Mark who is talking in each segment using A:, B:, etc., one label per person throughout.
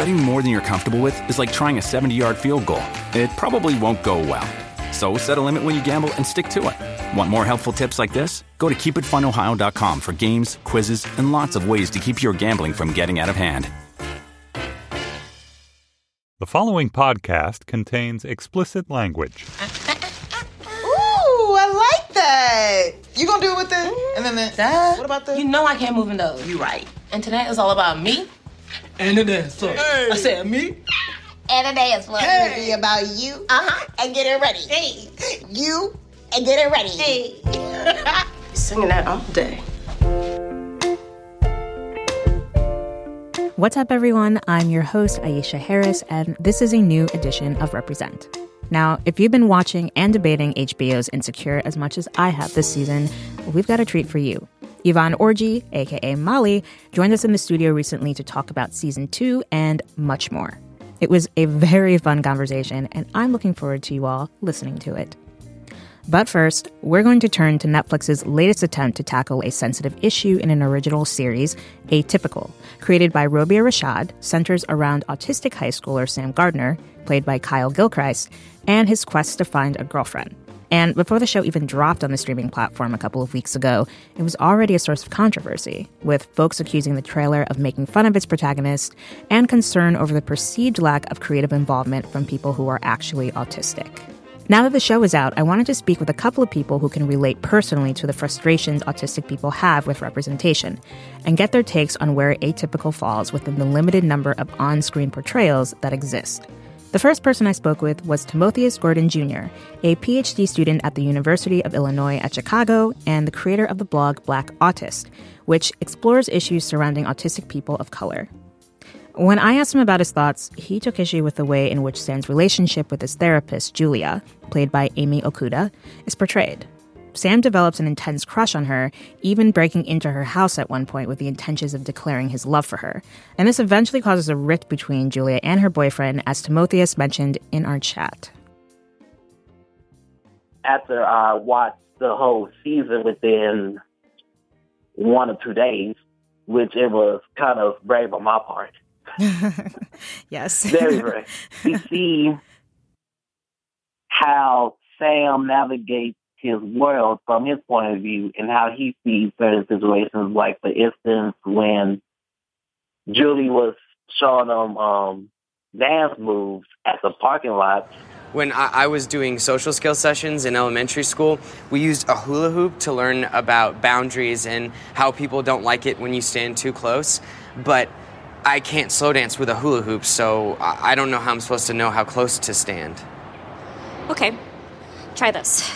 A: Betting more than you're comfortable with is like trying a 70 yard field goal. It probably won't go well. So set a limit when you gamble and stick to it. Want more helpful tips like this? Go to keepitfunohio.com for games, quizzes, and lots of ways to keep your gambling from getting out of hand.
B: The following podcast contains explicit language.
C: Ooh, I like that. You gonna do it with the and then the
D: Duh.
C: what about the
D: You know I can't move in those.
C: You right.
D: And tonight is all about me.
C: And then the so I said me.
E: And today is what
C: Hey.
E: to be about you
D: Uh-huh.
E: and get it ready.
D: Hey.
E: You and get it ready.
D: Hey. Singing that all day.
F: What's up, everyone? I'm your host, Aisha Harris, and this is a new edition of Represent. Now, if you've been watching and debating HBO's Insecure as much as I have this season, we've got a treat for you. Yvonne Orji, aka Molly, joined us in the studio recently to talk about season two and much more. It was a very fun conversation, and I'm looking forward to you all listening to it. But first, we're going to turn to Netflix's latest attempt to tackle a sensitive issue in an original series, Atypical, created by Robia Rashid, centers around autistic high schooler Sam Gardner, played by Keir Gilchrist, and his quest to find a girlfriend. And before the show even dropped on the streaming platform a couple of weeks ago, it was already a source of controversy, with folks accusing the trailer of making fun of its protagonist and concern over the perceived lack of creative involvement from people who are actually autistic. Now that the show is out, I wanted to speak with a couple of people who can relate personally to the frustrations autistic people have with representation and get their takes on where atypical falls within the limited number of on screen portrayals that exist. The first person I spoke with was Timotheus Gordon Jr., a PhD student at the University of Illinois at Chicago and the creator of the blog Black Autist, which explores issues surrounding autistic people of color. When I asked him about his thoughts, he took issue with the way in which Sam's relationship with his therapist, Julia, played by Amy Okuda, is portrayed. Sam develops an intense crush on her, even breaking into her house at one point with the intentions of declaring his love for her. And this eventually causes a rift between Julia and her boyfriend, as Timotheus mentioned in our chat.
G: after I watched the whole season within one or two days, which it was kind of brave on my part.
F: yes.
G: Very brave. to see how Sam navigates his world from his point of view and how he sees certain situations. Like, for instance, when Julie was showing him um, dance moves at the parking lot,
H: When I, I was doing social skill sessions in elementary school, we used a hula hoop to learn about boundaries and how people don't like it when you stand too close. But I can't slow dance with a hula hoop, so I I don't know how I'm supposed to know how close to stand.
I: Okay, try this.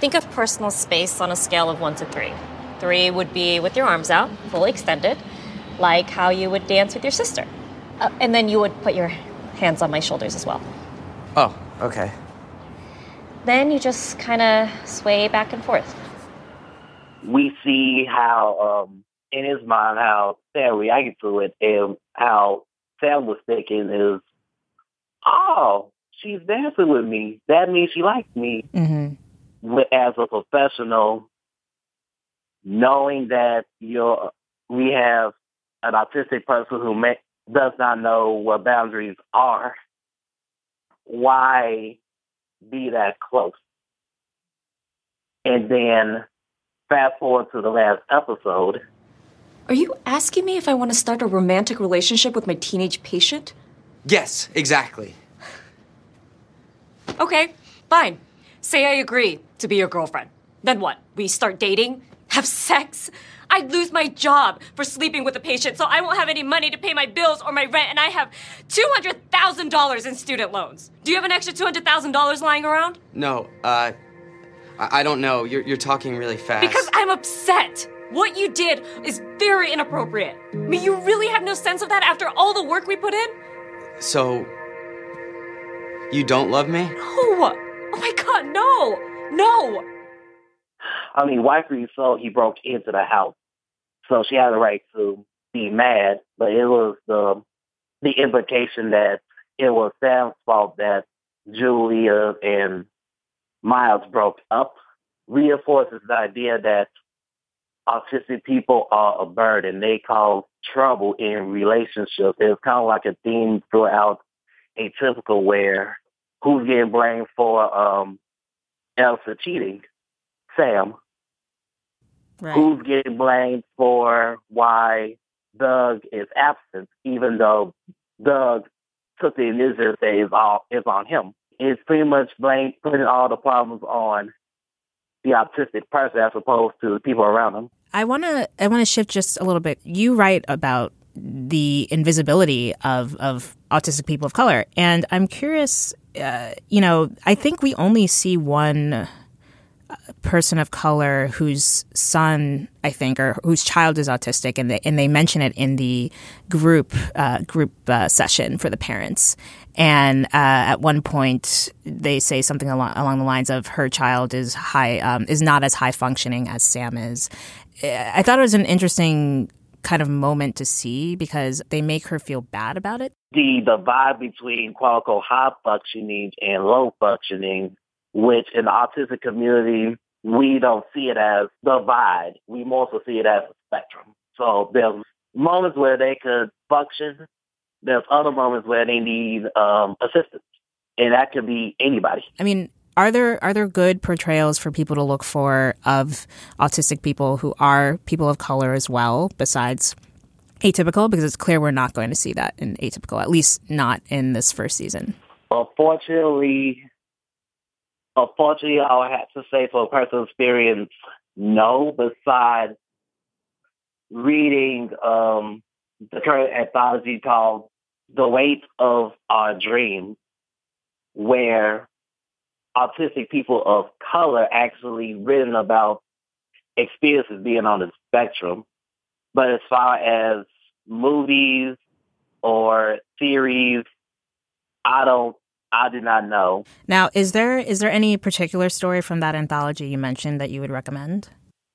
I: Think of personal space on a scale of one to three. Three would be with your arms out, fully extended, like how you would dance with your sister. Uh, and then you would put your hands on my shoulders as well.
H: Oh, okay.
I: Then you just kind of sway back and forth.
G: we see how, um, in his mind, how Sam reacted to it and how Sam was thinking is, oh, she's dancing with me. That means she likes me.
F: hmm
G: Wi- As a professional, knowing that you're, we have an autistic person who may, does not know what boundaries are, why be that close? And then fast forward to the last episode,
J: Are you asking me if I want to start a romantic relationship with my teenage patient?
H: Yes, exactly.
J: Okay, fine. Say I agree to be your girlfriend. Then what? We start dating? Have sex? I'd lose my job for sleeping with a patient, so I won't have any money to pay my bills or my rent, and I have $200,000 in student loans. Do you have an extra $200,000 lying around?
H: No, uh, I, I don't know. You're, you're talking really fast.
J: Because I'm upset. What you did is very inappropriate. I mean, you really have no sense of that after all the work we put in?
H: So, you don't love me?
J: No! Oh my god, no! No!
G: I mean, rightfully so, he broke into the house. So she had the right to be mad, but it was the the implication that it was Sam's fault that Julia and Miles broke up reinforces the idea that autistic people are a burden. They cause trouble in relationships. It's kind of like a theme throughout Atypical where who's getting blamed for um, Elsa cheating? Sam.
F: Right.
G: Who's getting blamed for why Doug is absent, even though Doug took the initiative that is all is on him. It's pretty much blame putting all the problems on the autistic person as opposed to the people around them.
F: I want to I want to shift just a little bit. You write about the invisibility of of autistic people of color, and I'm curious. Uh, you know, I think we only see one person of color whose son, I think, or whose child is autistic, and they and they mention it in the group uh, group uh, session for the parents. And uh, at one point, they say something along, along the lines of her child is high um, is not as high functioning as Sam is. I thought it was an interesting kind of moment to see because they make her feel bad about it.
G: The the vibe between quote unquote high functioning and low functioning, which in the autistic community we don't see it as the divide. We more so see it as a spectrum. So there's moments where they could function. There's other moments where they need um, assistance, and that could be anybody.
F: I mean, are there are there good portrayals for people to look for of autistic people who are people of color as well, besides atypical? Because it's clear we're not going to see that in atypical, at least not in this first season.
G: Unfortunately, unfortunately, I would have to say for personal experience, no. Besides reading um, the current anthology called "The Weight of Our Dreams," where autistic people of color actually written about experiences being on the spectrum. But as far as movies or series, I don't I do not know.
F: Now, is there is there any particular story from that anthology you mentioned that you would recommend?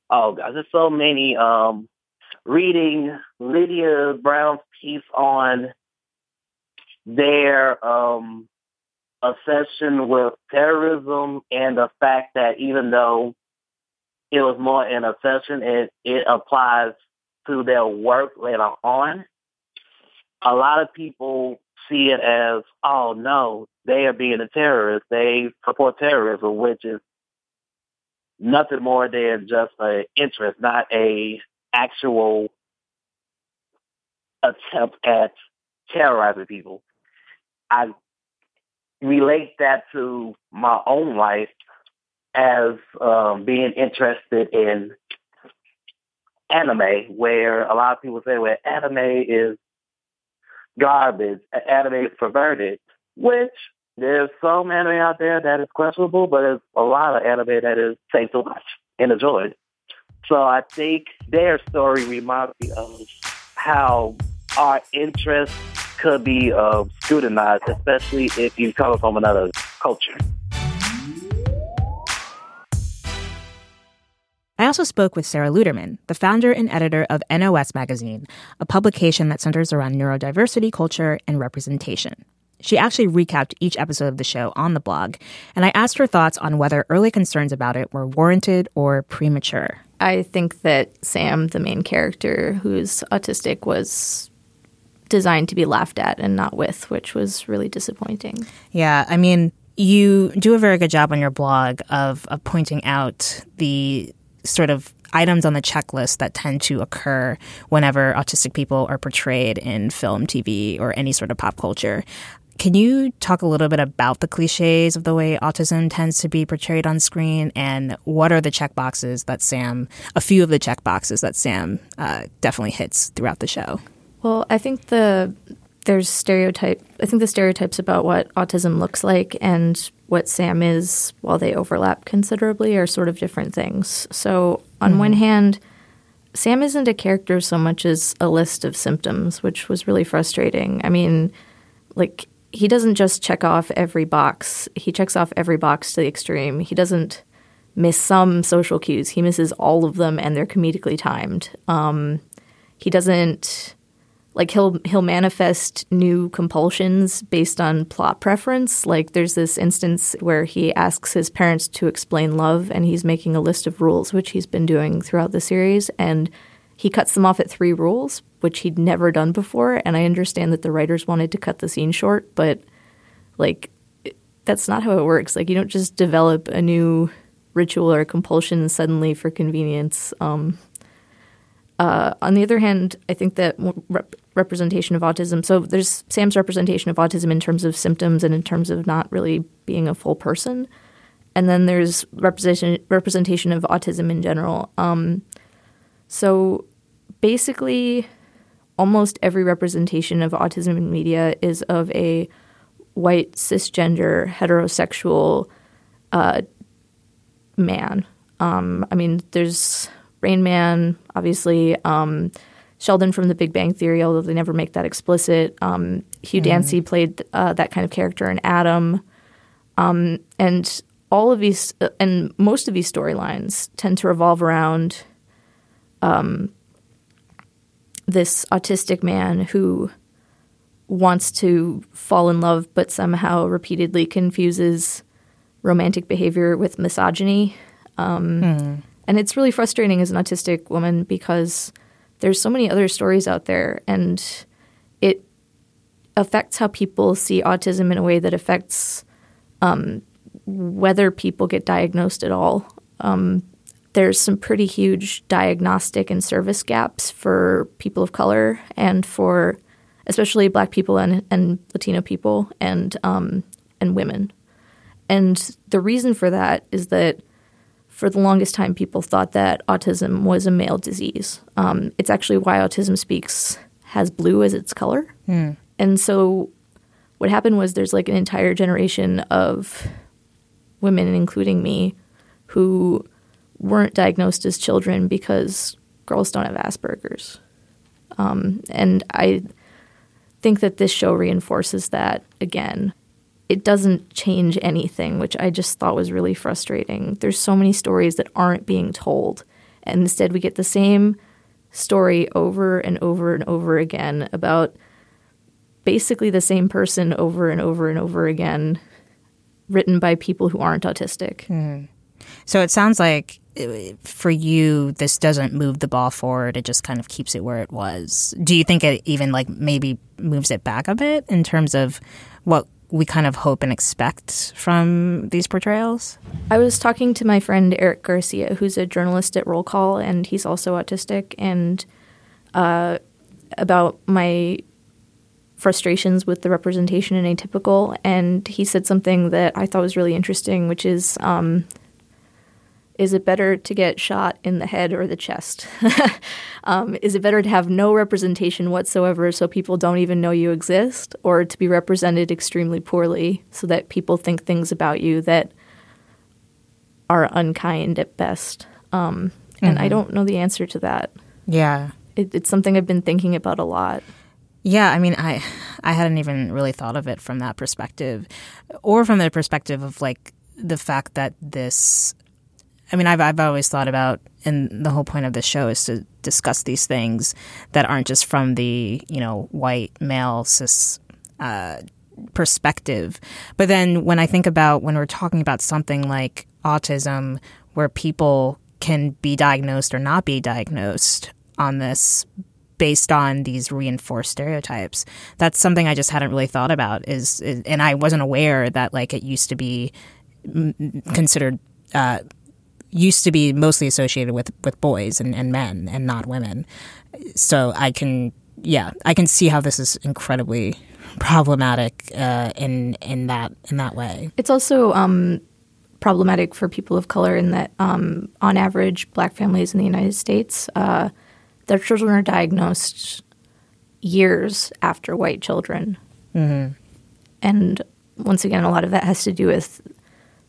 G: Oh gosh, there's so many. Um, reading Lydia Brown's piece on their um, obsession with terrorism and the fact that even though it was more an obsession, it, it applies to their work later on. A lot of people see it as, oh no, they are being a terrorist. They support terrorism, which is nothing more than just an interest, not a actual attempt at terrorizing people. I relate that to my own life as um, being interested in anime, where a lot of people say, well, anime is garbage, anime is perverted, which there's some anime out there that is questionable, but there's a lot of anime that is safe to watch and enjoyed. So I think their story reminds me of how our interests could be uh, scrutinized, especially if you come from another culture.
F: I also spoke with Sarah Luterman, the founder and editor of NOS Magazine, a publication that centers around neurodiversity, culture, and representation. She actually recapped each episode of the show on the blog, and I asked her thoughts on whether early concerns about it were warranted or premature.
K: I think that Sam, the main character who's autistic, was designed to be laughed at and not with, which was really disappointing.
F: Yeah, I mean, you do a very good job on your blog of, of pointing out the sort of items on the checklist that tend to occur whenever autistic people are portrayed in film, TV, or any sort of pop culture. Can you talk a little bit about the cliches of the way autism tends to be portrayed on screen, and what are the check boxes that Sam, a few of the check boxes that Sam uh, definitely hits throughout the show?
K: Well, I think the there's stereotype. I think the stereotypes about what autism looks like and what Sam is, while they overlap considerably, are sort of different things. So, on mm-hmm. one hand, Sam isn't a character so much as a list of symptoms, which was really frustrating. I mean, like he doesn't just check off every box. He checks off every box to the extreme. He doesn't miss some social cues. He misses all of them, and they're comedically timed. Um, he doesn't like he'll he'll manifest new compulsions based on plot preference. Like there's this instance where he asks his parents to explain love, and he's making a list of rules, which he's been doing throughout the series, and he cuts them off at three rules, which he'd never done before. And I understand that the writers wanted to cut the scene short, but like that's not how it works. Like you don't just develop a new ritual or compulsion suddenly for convenience. Um, uh, on the other hand, I think that representation of autism. So there's Sam's representation of autism in terms of symptoms and in terms of not really being a full person, and then there's representation representation of autism in general. Um, so basically, almost every representation of autism in media is of a white cisgender heterosexual uh, man. Um, I mean, there's Rain Man, obviously. Um, Sheldon from The Big Bang Theory, although they never make that explicit. Um, Hugh mm. Dancy played uh, that kind of character in Adam. Um, and all of these, uh, and most of these storylines tend to revolve around um, this autistic man who wants to fall in love, but somehow repeatedly confuses romantic behavior with misogyny. Um, mm. And it's really frustrating as an autistic woman because there's so many other stories out there, and it affects how people see autism in a way that affects um, whether people get diagnosed at all. Um, there's some pretty huge diagnostic and service gaps for people of color and for especially black people and, and Latino people and um, and women. And the reason for that is that for the longest time, people thought that autism was a male disease. Um, it's actually why Autism Speaks has blue as its color. Mm. And so what happened was there's like an entire generation of women, including me, who weren't diagnosed as children because girls don't have Asperger's. Um, and I think that this show reinforces that again. It doesn't change anything, which I just thought was really frustrating. There's so many stories that aren't being told, and instead we get the same story over and over and over again about basically the same person over and over and over again, written by people who aren't autistic.
F: Mm. So it sounds like for you, this doesn't move the ball forward. It just kind of keeps it where it was. Do you think it even like maybe moves it back a bit in terms of what we kind of hope and expect from these portrayals?
K: I was talking to my friend Eric Garcia, who's a journalist at Roll Call, and he's also autistic, and uh, about my frustrations with the representation in Atypical. And he said something that I thought was really interesting, which is. Um, is it better to get shot in the head or the chest? um, is it better to have no representation whatsoever so people don't even know you exist, or to be represented extremely poorly so that people think things about you that are unkind at best? Um, and mm-hmm. I don't know the answer to that.
F: Yeah.
K: It, it's something I've been thinking about a lot.
F: Yeah, I mean, I I hadn't even really thought of it from that perspective, or from the perspective of like the fact that this I mean, I've I've always thought about, and the whole point of this show is to discuss these things that aren't just from the you know white male cis uh, perspective. But then when I think about when we're talking about something like autism, where people can be diagnosed or not be diagnosed on this based on these reinforced stereotypes. That's something I just hadn't really thought about. Is, is and I wasn't aware that like it used to be considered. Uh, used to be mostly associated with, with boys and, and men and not women. So I can, yeah, I can see how this is incredibly problematic uh, in in that in that way.
K: It's also um, problematic for people of color in that, um, on average, black families in the United States, uh, their children are diagnosed years after white children, mm-hmm. and once again, a lot of that has to do with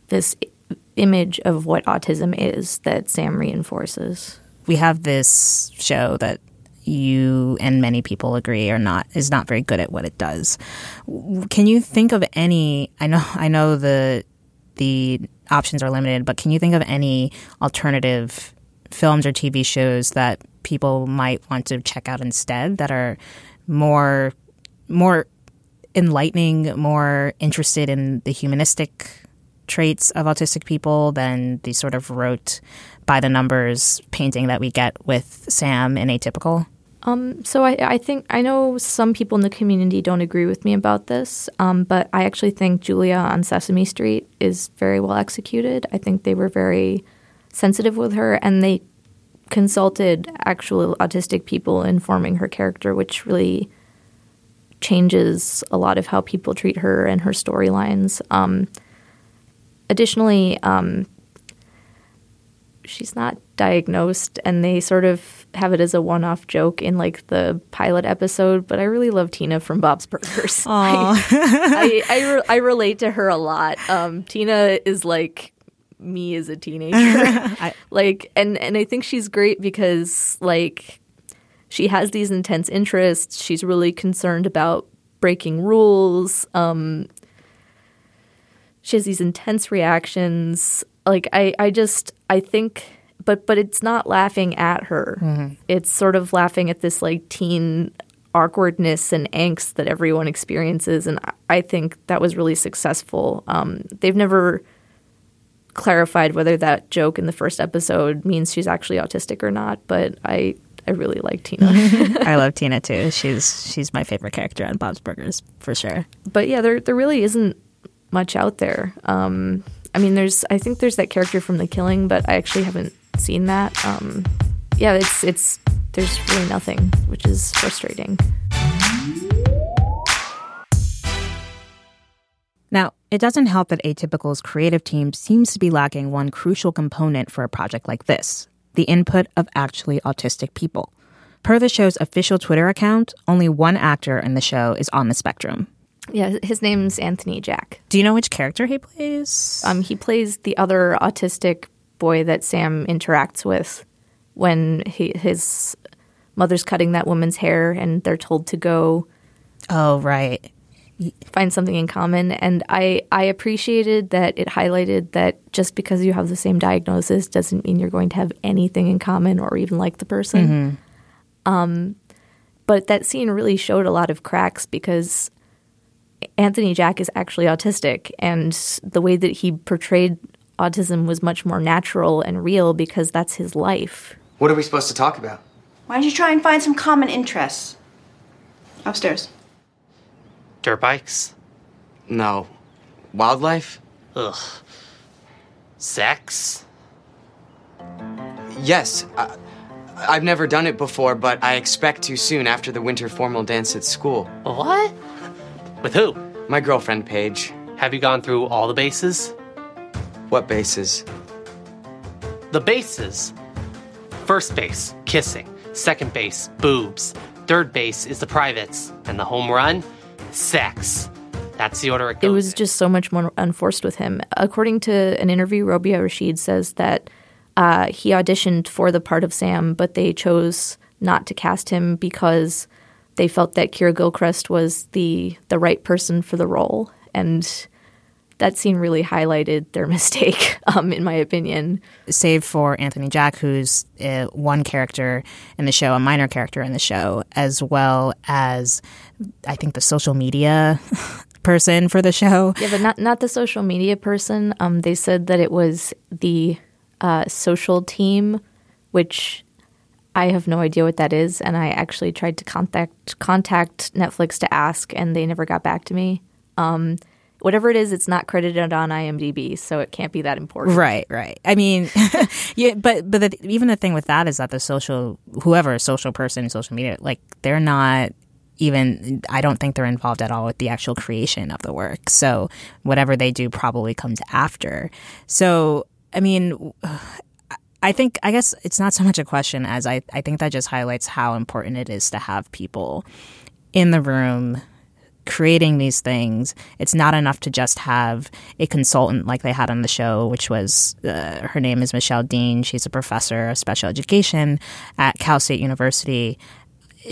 K: this image of what autism is that Sam reinforces.
F: We have this show that you and many people agree are not is not very good at what it does. Can you think of any? I know I know the the options are limited, but can you think of any alternative films or TV shows that people might want to check out instead that are more more enlightening, more interested in the humanistic traits of autistic people than the sort of rote by the numbers painting that we get with Sam in Atypical?
K: Um, so I, I think I know some people in the community don't agree with me about this, um, but I actually think Julia on Sesame Street is very well executed. I think they were very sensitive with her, and they consulted actual autistic people in forming her character, which really changes a lot of how people treat her and her storylines. Um, additionally, um, she's not diagnosed, and they sort of have it as a one-off joke in like the pilot episode. But I really love Tina from Bob's Burgers. I I, I, re- I, relate to her a lot. Um, Tina is like me as a teenager, like, and and I think she's great because like she has these intense interests. She's really concerned about breaking rules. Um, she has these intense reactions. Like I, I just I think but but it's not laughing at her. Mm-hmm. It's sort of laughing at this like teen awkwardness and angst that everyone experiences, and I think that was really successful. Um, they've never clarified whether that joke in the first episode means she's actually autistic or not, but I I really like Tina.
F: I love Tina too. She's she's my favorite character on Bob's Burgers for sure.
K: But yeah, there there really isn't much out there. Um, I mean, there's I think there's that character from The Killing, but I actually haven't seen that. Um, yeah, it's it's there's really nothing, which is frustrating.
F: Now, it doesn't help that Atypical's creative team seems to be lacking one crucial component for a project like this the input of actually autistic people. Per the show's official Twitter account, only one actor in the show is on the spectrum.
K: Yeah, his name's Anthony Jack.
F: Do you know which character he plays?
K: Um, he plays the other autistic boy that Sam interacts with when he, his mother's cutting that woman's hair and they're told to go.
F: Oh, right.
K: Find something in common. And I, I appreciated that it highlighted that just because you have the same diagnosis doesn't mean you're going to have anything in common or even like the person. Mm-hmm. Um, but that scene really showed a lot of cracks because Anthony Jack is actually autistic, and the way that he portrayed autism was much more natural and real because that's his life.
H: What are we supposed to talk about?
L: Why don't you try and find some common interests? Upstairs.
M: Dirt bikes?
H: No. Wildlife?
M: Ugh. Sex?
H: Yes. I, I've never done it before, but I expect to soon after the winter formal dance at school.
M: What? With who?
H: My girlfriend, Paige.
M: Have you gone through all the bases?
H: What bases?
M: The bases. First base, kissing. Second base, boobs. Third base is the privates. And the home run, sex. That's the order it goes.
K: It was just so much more unforced with him. According to an interview, Robia Rashid says that uh, he auditioned for the part of Sam, but they chose not to cast him because they felt that Keir Gilchrist was the the right person for the role, and that scene really highlighted their mistake, um, in my opinion.
F: Save for Anthony Jack, who's uh, one character in the show, a minor character in the show, as well as I think the social media person for the show.
K: Yeah, but not not the social media person. Um, they said that it was the uh, social team, which I have no idea what that is, and I actually tried to contact contact Netflix to ask, and they never got back to me. Um, whatever it is, it's not credited on IMDb, so it can't be that important.
F: Right, right. I mean, yeah, but but the, even the thing with that is that the social whoever social person, social media, like they're not even I don't think they're involved at all with the actual creation of the work. So whatever they do probably comes after. So I mean, I think I guess it's not so much a question as I I think that just highlights how important it is to have people in the room creating these things. It's not enough to just have a consultant like they had on the show, which was uh, her name is Michelle Dean. She's a professor of special education at Cal State University.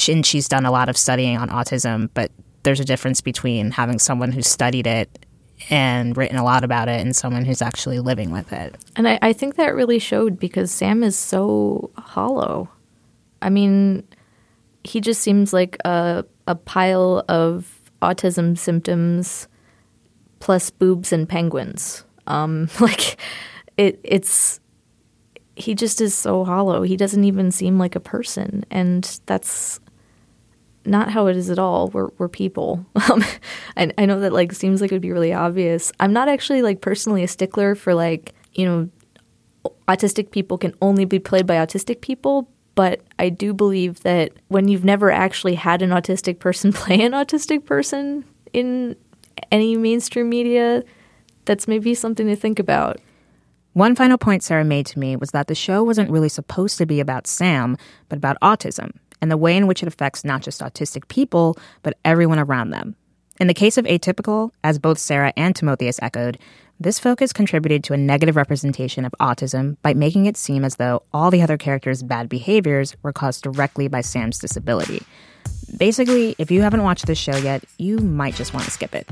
F: and she's done a lot of studying on autism, but there's a difference between having someone who's studied it and written a lot about it and someone who's actually living with it.
K: And I, I think that really showed because Sam is so hollow. I mean, he just seems like a a pile of autism symptoms plus boobs and penguins. Um, like it it's he just is so hollow. He doesn't even seem like a person, and that's not how it is at all. We're we're people. Um, I, I know that like seems like it would be really obvious. I'm not actually like personally a stickler for like you know autistic people can only be played by autistic people, but I do believe that when you've never actually had an autistic person play an autistic person in any mainstream media, that's maybe something to think about.
F: One final point Sarah made to me was that the show wasn't really supposed to be about Sam, but about autism and the way in which it affects not just autistic people, but everyone around them. In the case of Atypical, as both Sarah and Timotheus echoed, this focus contributed to a negative representation of autism by making it seem as though all the other characters' bad behaviors were caused directly by Sam's disability. Basically, if you haven't watched this show yet, you might just want to skip it.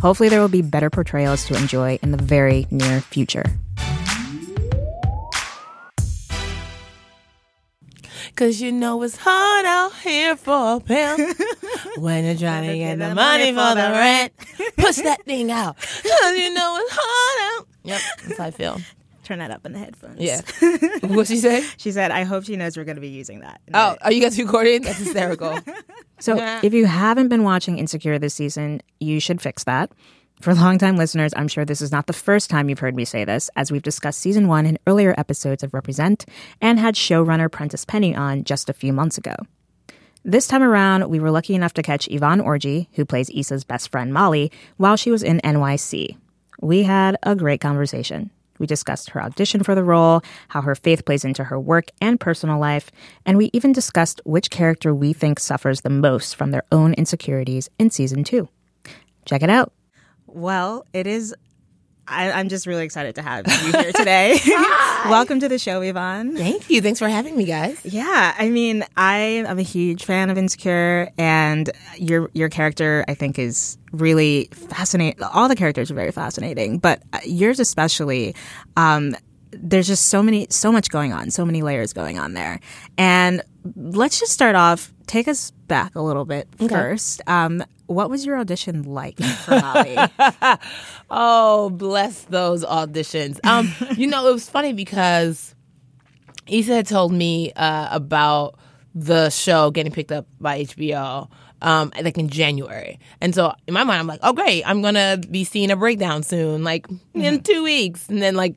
F: Hopefully, there will be better portrayals to enjoy in the very near future.
N: Cause you know it's hard out here for a pimp when you're trying to get the money for the rent. Push that thing out. Cause you know it's hard out. Yep, that's how I feel.
F: Turn that up in the headphones.
N: Yeah. What'd she say?
F: She said, I hope she knows we're going to be using that.
N: Oh, are you guys recording? That's hysterical.
F: So if you haven't been watching Insecure this season, you should fix that. For longtime listeners, I'm sure this is not the first time you've heard me say this, as we've discussed season one in earlier episodes of Represent and had showrunner Prentice Penny on just a few months ago. This time around, we were lucky enough to catch Yvonne Orji, who plays Issa's best friend Molly, while she was in NYC. We had a great conversation. We discussed her audition for the role, how her faith plays into her work and personal life, and we even discussed which character we think suffers the most from their own insecurities in season two. Check it out. Well, it is. I, I'm just really excited to have you here today. Welcome to the show, Yvonne.
N: Thank you. Thanks for having me, guys.
F: Yeah, I mean, I am a huge fan of Insecure, and your your character, I think, is really fascinating. All the characters are very fascinating, but uh, yours especially. Um, there's just so many, so much going on, so many layers going on there, and let's just start off. Take us back a little bit
N: Okay.
F: first. Um, what was your audition like for Molly?
N: oh, bless those auditions. Um, you know, it was funny because Issa had told me uh, about the show getting picked up by HBO. Um, like in January, and so in my mind, I'm like, "Oh, great! I'm gonna be seeing a breakdown soon, like in two weeks." And then, like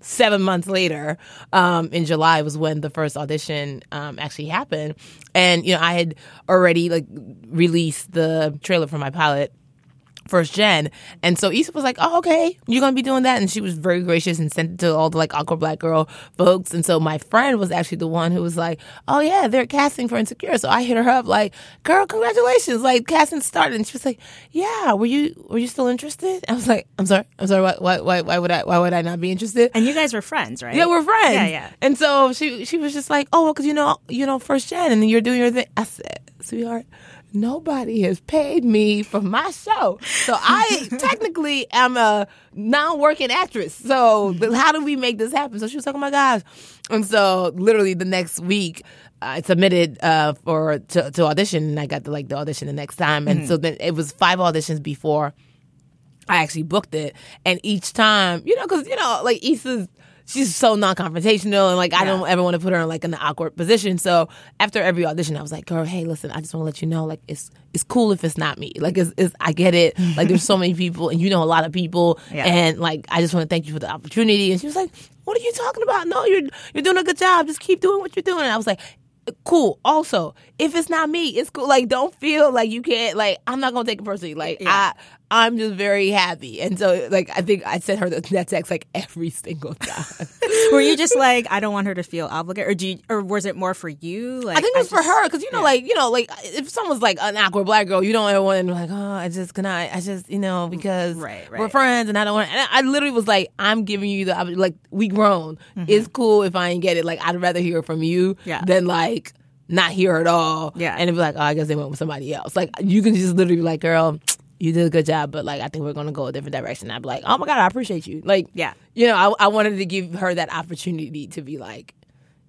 N: seven months later, um, in July was when the first audition um, actually happened, and you know, I had already like released the trailer for my pilot first gen. And so Issa was like, oh, okay, you're going to be doing that. And she was very gracious and sent it to all the like awkward black girl folks. And so my friend was actually the one who was like, oh, yeah, they're casting for Insecure. So I hit her up like, girl, congratulations. Like casting started. And she was like, yeah, were you, were you still interested? I was like, I'm sorry. I'm sorry. Why, why, why, why would I, why would I not be interested?
F: and you guys were friends, right?
N: Yeah, we're friends.
F: Yeah, yeah.
N: And so she she was just like, oh, well, because you know, you know, first gen, and you're doing your thing. I said, sweetheart, nobody has paid me for my show, so I technically am a non-working actress. So how do we make this happen? So she was like, oh my gosh, and so literally the next week. I submitted uh, for to, to audition, and I got the like the audition the next time, and
F: Mhm.
N: so then it was five auditions before I actually booked it. And each time, you know, because, you know, like Issa's, she's so non confrontational and like I don't ever want to put her in like an awkward position. So after every audition, I was like, girl, hey, listen, I just want to let you know, like, it's it's cool if it's not me. Like, it's, it's I get it. Like, there's so many people and you know a lot of people.
F: Yeah.
N: And like, I just want to thank you for the opportunity. And she was like, what are you talking about? No, you're, you're doing a good job. Just keep doing what you're doing. And I was like, cool. Also, if it's not me, it's cool. Like, don't feel like you can't. Like, I'm not gonna take it personally. Like, I, I'm just very happy. And so, like, I think I sent her the, that text like every single time.
F: were you just like, I don't want her to feel obligated, or do you, or was it more for you? Like,
N: I think it was for her because you know, like you know, like if someone's like an awkward black girl, you don't ever want to like, oh, I just cannot, I, I just you know mm, because
F: right we're
N: friends and I don't want. And I literally was like, I'm giving you the like we grown. Mm-hmm. It's cool if I ain't get it. Like I'd rather hear from you
F: Yeah.
N: than like not hear at all.
F: Yeah.
N: And it'd be like, oh, I guess they went with somebody else. Like you can just literally be like, girl, you did a good job, but like I think we're gonna go a different direction. I'd be like, oh my god, I appreciate you. Like,
F: yeah,
N: you know, I, I wanted to give her that opportunity to be like,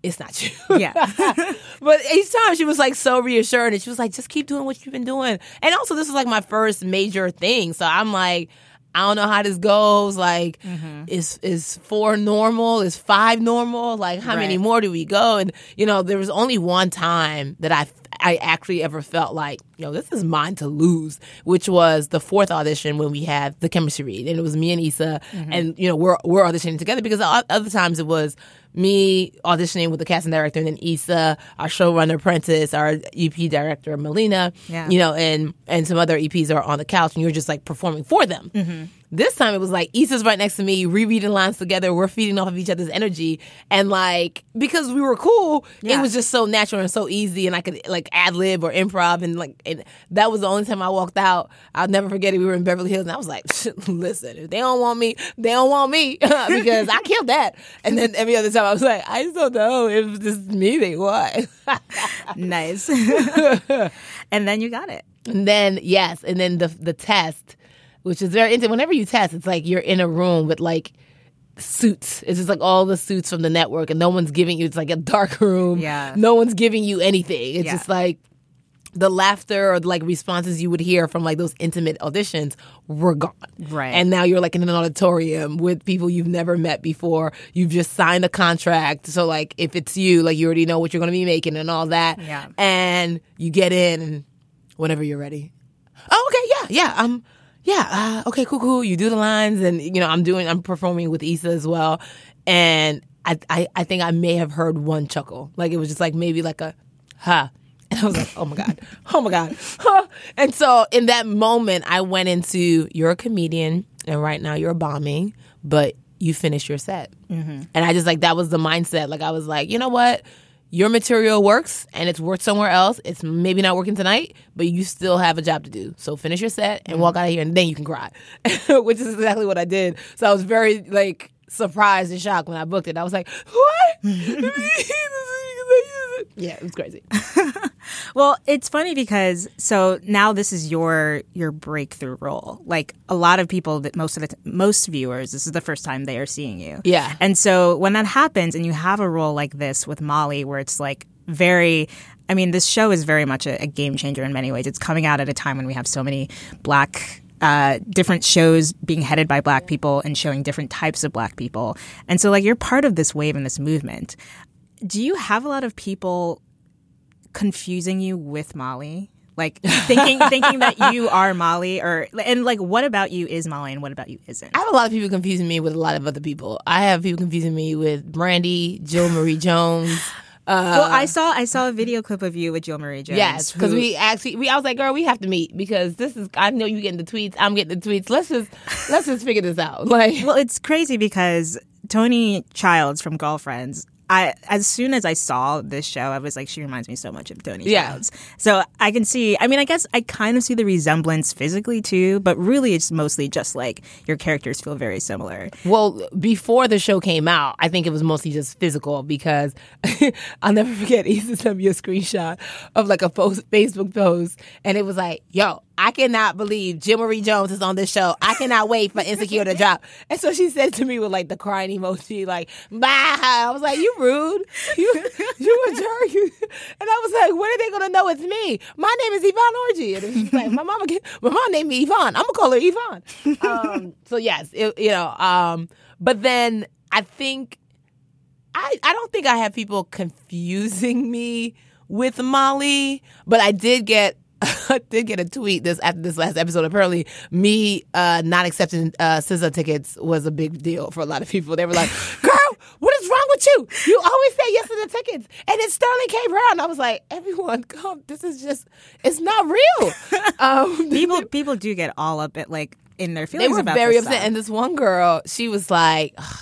N: it's not you.
F: Yeah.
N: but each time she was like so reassuring and she was like, just keep doing what you've been doing. And also, this is like my first major thing. So I'm like, I don't know how this goes. Like,
F: Mm-hmm.
N: is is four normal? Is five normal? Like, how many more do we go? And you know, there was only one time that I I actually ever felt like, yo, this is mine to lose, which was the fourth audition when we had the chemistry read, and it was me and Issa,
F: Mm-hmm.
N: and you know, we're we're auditioning together because other times it was me auditioning with the casting director, and then Issa, our showrunner apprentice, our EP director Melina,
F: Yeah.
N: you know, and and some other EPs are on the couch, and you're just like performing for them.
F: Mm-hmm.
N: This time it was like Issa's right next to me, rereading lines together. We're feeding off of each other's energy, and like because we were cool, it was just so natural and so easy, and I could like ad lib or improv, and like and that was the only time I walked out. I'll never forget it. We were in Beverly Hills, and I was like, "Listen, if they don't want me, they don't want me," because I killed that. And then every other time I was like, "I just don't know if this is me they want."
F: nice. and then you got it.
N: And then yes, and then the the test, which is very interesting. Whenever you test, it's like you're in a room with like suits. It's just like all the suits from the network, and no one's giving you. It's like a dark room.
F: Yeah.
N: No one's giving you anything. It's
F: Yeah.
N: just like the laughter or like responses you would hear from like those intimate auditions were gone.
F: Right.
N: And now you're like in an auditorium with people you've never met before. You've just signed a contract. So like if it's you, like you already know what you're gonna be making and all that.
F: Yeah.
N: And you get in and whenever you're ready. Oh, okay, yeah, yeah. Um yeah, uh, okay, cool, cool. You do the lines and you know, I'm doing I'm performing with Issa as well. And I I, I think I may have heard one chuckle. Like it was just like maybe like a huh. And I was like, oh my God, oh my God. Huh. And so in that moment, I went into you're a comedian and right now you're bombing, but you finish your set.
F: Mm-hmm.
N: And I just like, that was the mindset. Like, I was like, you know what? Your material works and it's worked somewhere else. It's maybe not working tonight, but you still have a job to do. So finish your set and walk mm-hmm. out of here and then you can cry, which is exactly what I did. So I was very like surprised and shocked when I booked it. I was like, what? yeah, it was crazy.
F: Well, it's funny because so now this is your your breakthrough role. Like a lot of people that most of the most viewers, this is the first time they are seeing you.
N: Yeah.
F: And so when that happens and you have a role like this with Molly where it's like very I mean, this show is very much a, a game changer in many ways. It's coming out at a time when we have so many black uh, different shows being headed by black people and showing different types of black people. And so like you're part of this wave and this movement. Do you have a lot of people confusing you with Molly? Like thinking thinking that you are Molly or and like what about you is Molly and what about you isn't?
N: I have a lot of people confusing me with a lot of other people. I have people confusing me with Brandy, Jill Marie Jones. Uh,
F: well, I saw I saw a video clip of you with Jill Marie Jones.
N: Yes, because we actually we I was like, girl, we have to meet because this is I know you getting the tweets, I'm getting the tweets. Let's just let's just figure this out. Like,
F: well, it's crazy because Toni Childs from Girlfriends. I as soon as I saw this show, I was like, she reminds me so much of Toni
N: Yeah.
F: Childs. So I can see. I mean, I guess I kind of see the resemblance physically too, but really, it's mostly just like your characters feel very similar.
N: Well, before the show came out, I think it was mostly just physical because I'll never forget. He sent me a screenshot of like a post, Facebook post, and it was like, "Yo, I cannot believe Jill Marie Jones is on this show. I cannot wait for Insecure to drop." And so she said to me with like the crying emoji, like, "Bye." I was like, "You rude. You you a jerk." And I was like, "When are they gonna know it's me? My name is Yvonne Orji." And was like, "My mama, my mom named me Yvonne. I'm gonna call her Yvonne." Um, so yes, it, you know. Um, but then I think I I don't think I have people confusing me with Molly, but I did get. I did get a tweet this after this last episode. Apparently, me uh, not accepting uh, SZA tickets was a big deal for a lot of people. They were like, "Girl, what is wrong with you? You always say yes to the tickets, and it's Sterling K. Brown." I was like, "Everyone, come! This is just, it's not real." Um,
F: people people do get all up at like in their feelings.
N: they were
F: about
N: very upset.
F: stuff.
N: And this one girl, she was like, "Ugh,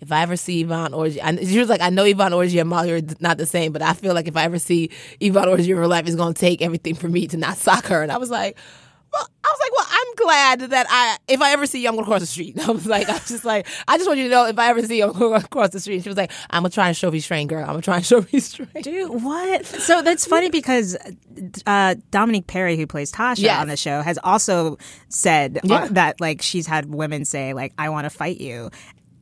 N: if I ever see Yvonne Orji, and she was like, I know Yvonne Orji and Molly are not the same, but I feel like if I ever see Yvonne Orji in real life, it's going to take everything for me to not sock her. And I was like, Well, I was like, well, I'm glad that I, if I ever see you, I'm gonna cross the street. I was like, I was just like, I just want you to know if I ever see you, I'm gonna cross the street. And she was like, I'm gonna try and show restraint, girl. I'm gonna try and show restraint.
F: Dude, what? So that's funny because uh, Dominique Perry, who plays Tasha
N: Yes.
F: on the show, has also said uh,
N: Yeah.
F: that like she's had women say like, "I want to fight you."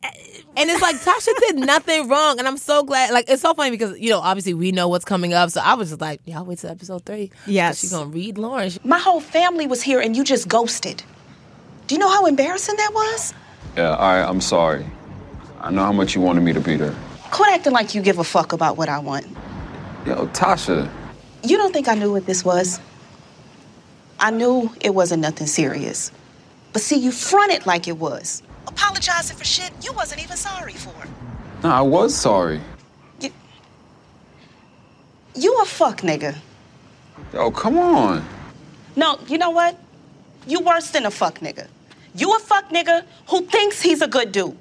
N: And it's like Tasha did nothing wrong, and I'm so glad. Like it's so funny because you know obviously we know what's coming up, so I was just like, y'all wait till episode three.
L: Yes.
N: she's gonna read Lauren.
L: My whole family was here and you just ghosted. Do you know how embarrassing that was?
O: Yeah, all right, I'm sorry. I know how much you wanted me to be there.
L: Quit acting like you give a fuck about what I want.
O: Yo, Tasha,
L: You don't think I knew what this was? I knew it wasn't nothing serious. But see, you fronted like it was. Apologizing for shit you wasn't even sorry for.
O: no, I was sorry.
L: You you a fuck nigga.
O: Yo, come on.
L: No, you know what? You worse than a fuck nigga. You a fuck nigga who thinks he's a good dude.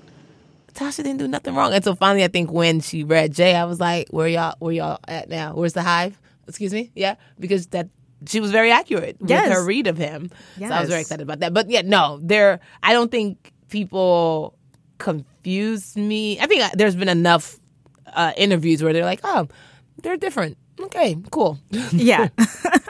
N: Tasha didn't do nothing wrong, and so finally, I think when she read Jay, I was like, where y'all, where y'all at now? Where's the hive? Excuse me, yeah, because that she was very accurate
F: Yes.
N: with her read of him. So I was very excited about that. But yeah, no, there. I don't think people confuse me. I think there's been enough uh, interviews where they're like, oh, they're different. Okay, cool.
F: yeah.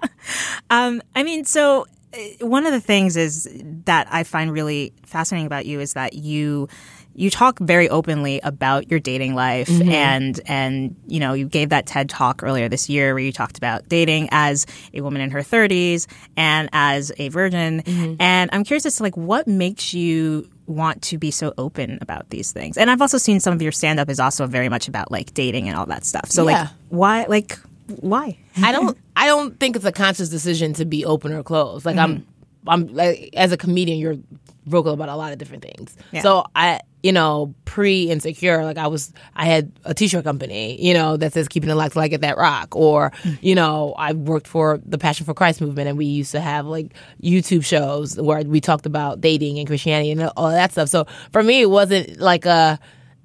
F: um, I mean, so uh, one of the things is that I find really fascinating about you is that you you talk very openly about your dating life
N: Mhm.
F: and and you know you gave that TED talk earlier this year where you talked about dating as a woman in her 30s and as a virgin and I'm curious as to like what makes you want to be so open about these things and I've also seen some of your stand up is also very much about like dating and all that stuff so
N: Yeah.
F: like why like why
N: I don't I don't think it's a conscious decision to be open or closed. Like I'm mm-hmm. I'm like as a comedian you're vocal about a lot of different things.
F: Yeah.
N: So I you know, pre insecure, like I was I had a t shirt company, you know, that says keeping it locked I get that rock. Or, you know, I worked for the Passion for Christ movement and we used to have like YouTube shows where we talked about dating and Christianity and all that stuff. So for me it wasn't like a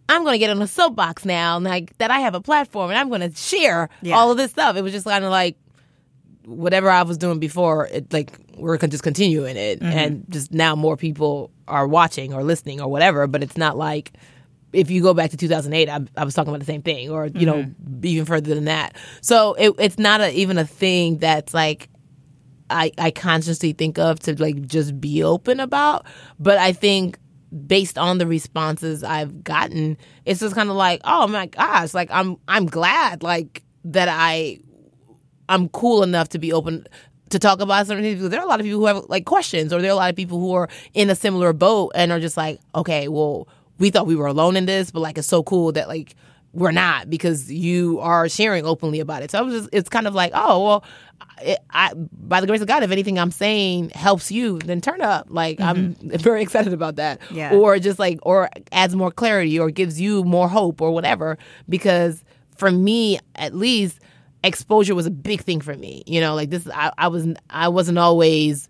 N: I'm going to get on a soapbox now, like that I have a platform and I'm going to share
F: Yeah.
N: all of this stuff. It was just kind of like whatever I was doing before, it like we're just continuing it,
F: Mhm.
N: and just now more people are watching or listening or whatever. But it's not like if you go back to 2008, I, I was talking about the same thing, or you know, even further than that. So it, it's not a, even a thing that's like I, I consciously think of to like just be open about. But I think based on the responses I've gotten, it's just kind of like, oh my gosh, like I'm I'm glad like that I I'm cool enough to be open to talk about certain things because there are a lot of people who have like questions or there are a lot of people who are in a similar boat and are just like, okay, well, we thought we were alone in this, but like it's so cool that like we're not because you are sharing openly about it. So I was just, it's kind of like, oh well, I by the grace of God, if anything I'm saying helps you, then turn up. Like I'm mm-hmm. very excited about that.
F: Yeah.
N: Or just like or adds more clarity or gives you more hope or whatever. Because for me, at least, exposure was a big thing for me. You know, like this, I, I was I wasn't always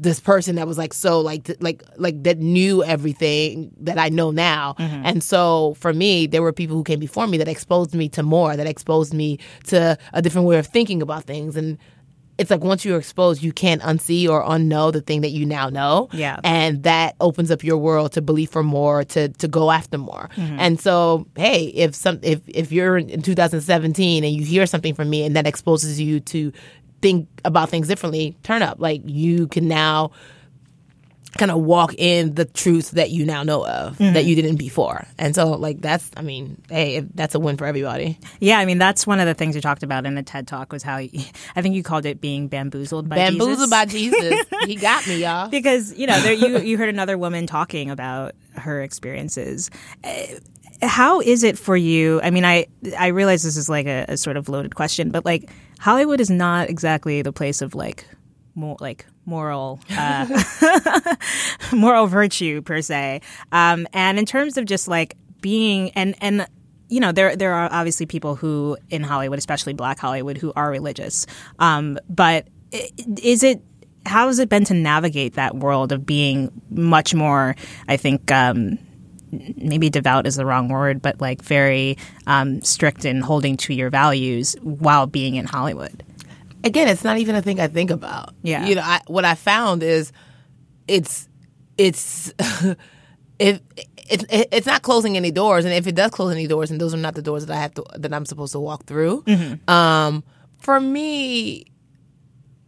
N: this person that was like so like th- like like that knew everything that I know now.
F: Mm-hmm.
N: And so for me, there were people who came before me that exposed me to more, that exposed me to a different way of thinking about things. And it's like once you're exposed, you can't unsee or unknow the thing that you now know.
F: Yeah.
N: And that opens up your world to believe for more, to to go after more.
F: Mhm.
N: And so, hey, if some if if you're in 2017 and you hear something from me and that exposes you to think about things differently, turn up. Like you can now kind of walk in the truth that you now know of
F: Mhm.
N: that you didn't before. And so like that's I mean, hey, that's a win for everybody.
F: Yeah, I mean that's one of the things you talked about in the TED Talk was how you, I think you called it being bamboozled by Jesus.
N: Bamboozled
F: Jesus.
N: by Jesus. he got me, y'all.
F: because you know there, you you heard another woman talking about her experiences. Uh, How is it for you? I mean, I I realize this is like a, a sort of loaded question, but like Hollywood is not exactly the place of like more like moral uh, moral virtue per se. Um, and in terms of just like being and and you know there there are obviously people who in Hollywood, especially Black Hollywood, who are religious. Um, but is it how has it been to navigate that world of being much more? I think. Um, maybe devout is the wrong word, but like very um, strict in holding to your values while being in Hollywood.
N: Again, it's not even a thing I think about.
F: Yeah.
N: You know, I, what I found is it's it's it, it, it it's not closing any doors, and if it does close any doors, and those are not the doors that I have to that I'm supposed to walk through.
F: Mm-hmm.
N: Um, for me,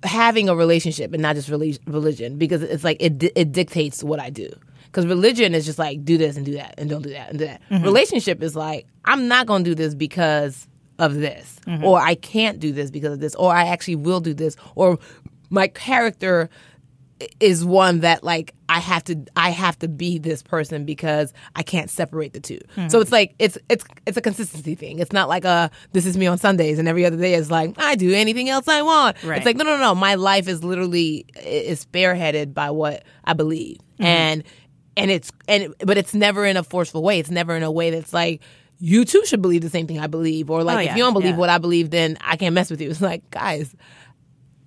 N: having a relationship and not just religion, because it's like it it dictates what I do. Because religion is just like do this and do that and don't do that and do that.
F: Mhm.
N: Relationship is like I'm not going to do this because of this,
F: Mhm.
N: or I can't do this because of this, or I actually will do this, or my character is one that like I have to I have to be this person because I can't separate the 2
F: Mhm.
N: So it's like it's it's it's a consistency thing. It's not like a this is me on Sundays and every other day is like I do anything else I want.
F: Right.
N: It's like no no no my life is literally is spearheaded by what I believe.
F: Mhm.
N: And and it's and but it's never in a forceful way. It's never in a way that's like you too should believe the same thing I believe or like
F: Oh,
N: if you don't believe
F: yeah.
N: what I believe then I can't mess with you. It's like guys